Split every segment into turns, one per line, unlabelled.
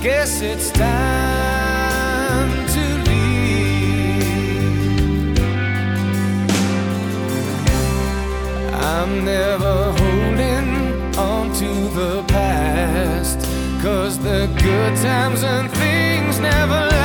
Guess it's time to leave. I'm never holding on to the past, cause the good times and things never last.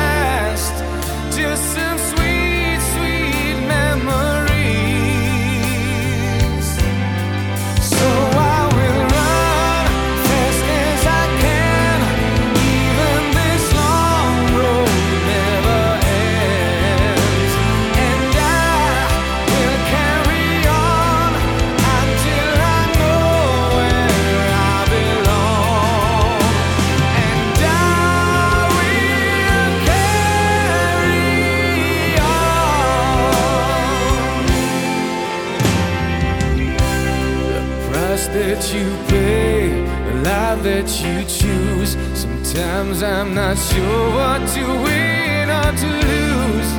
Sometimes I'm not sure what to win or to lose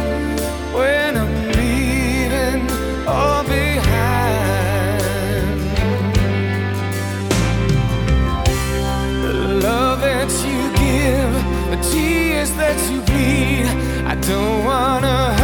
when I'm leaving all behind. The love that you give, the tears that you bleed, I don't wanna.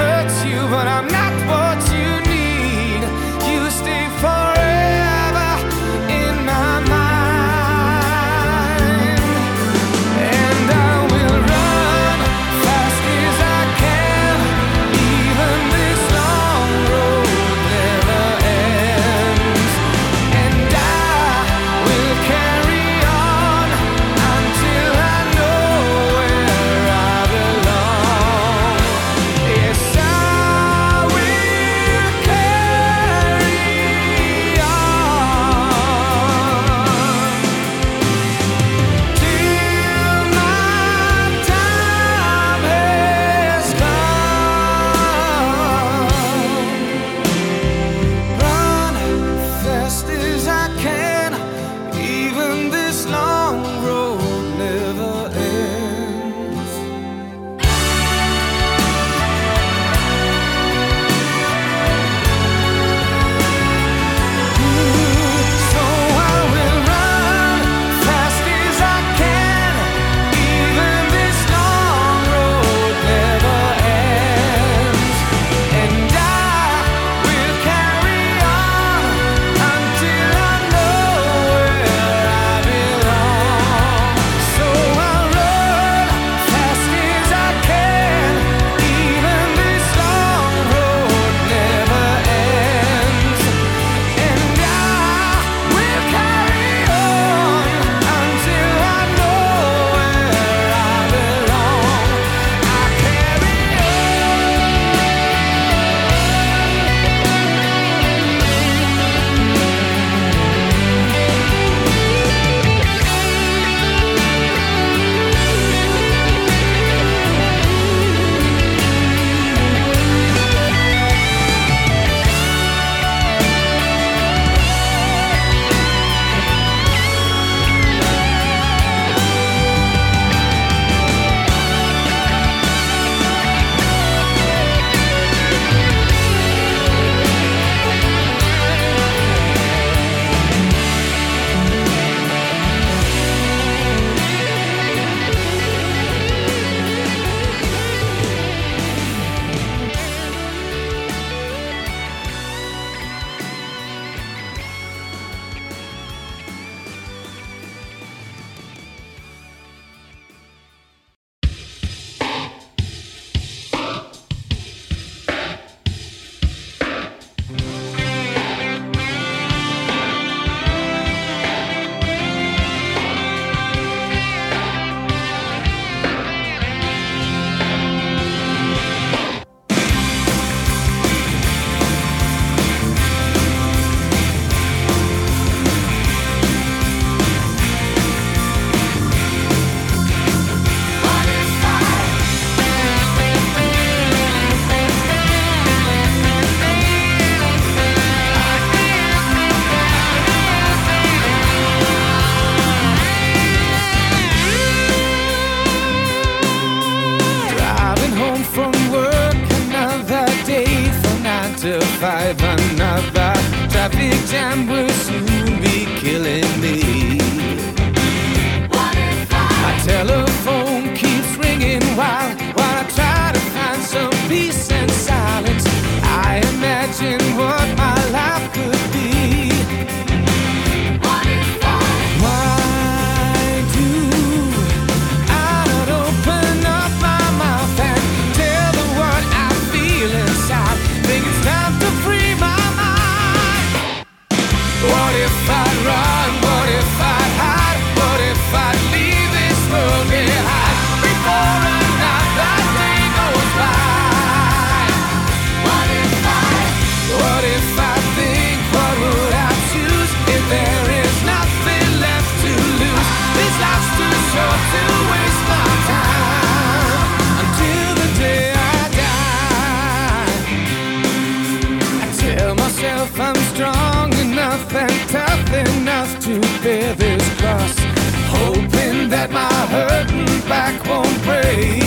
hurt back won't break.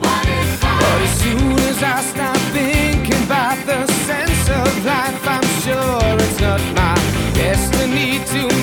But as soon as I stop thinking about the sense of life, I'm sure it's not my destiny to.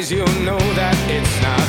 Lies, you know that it's not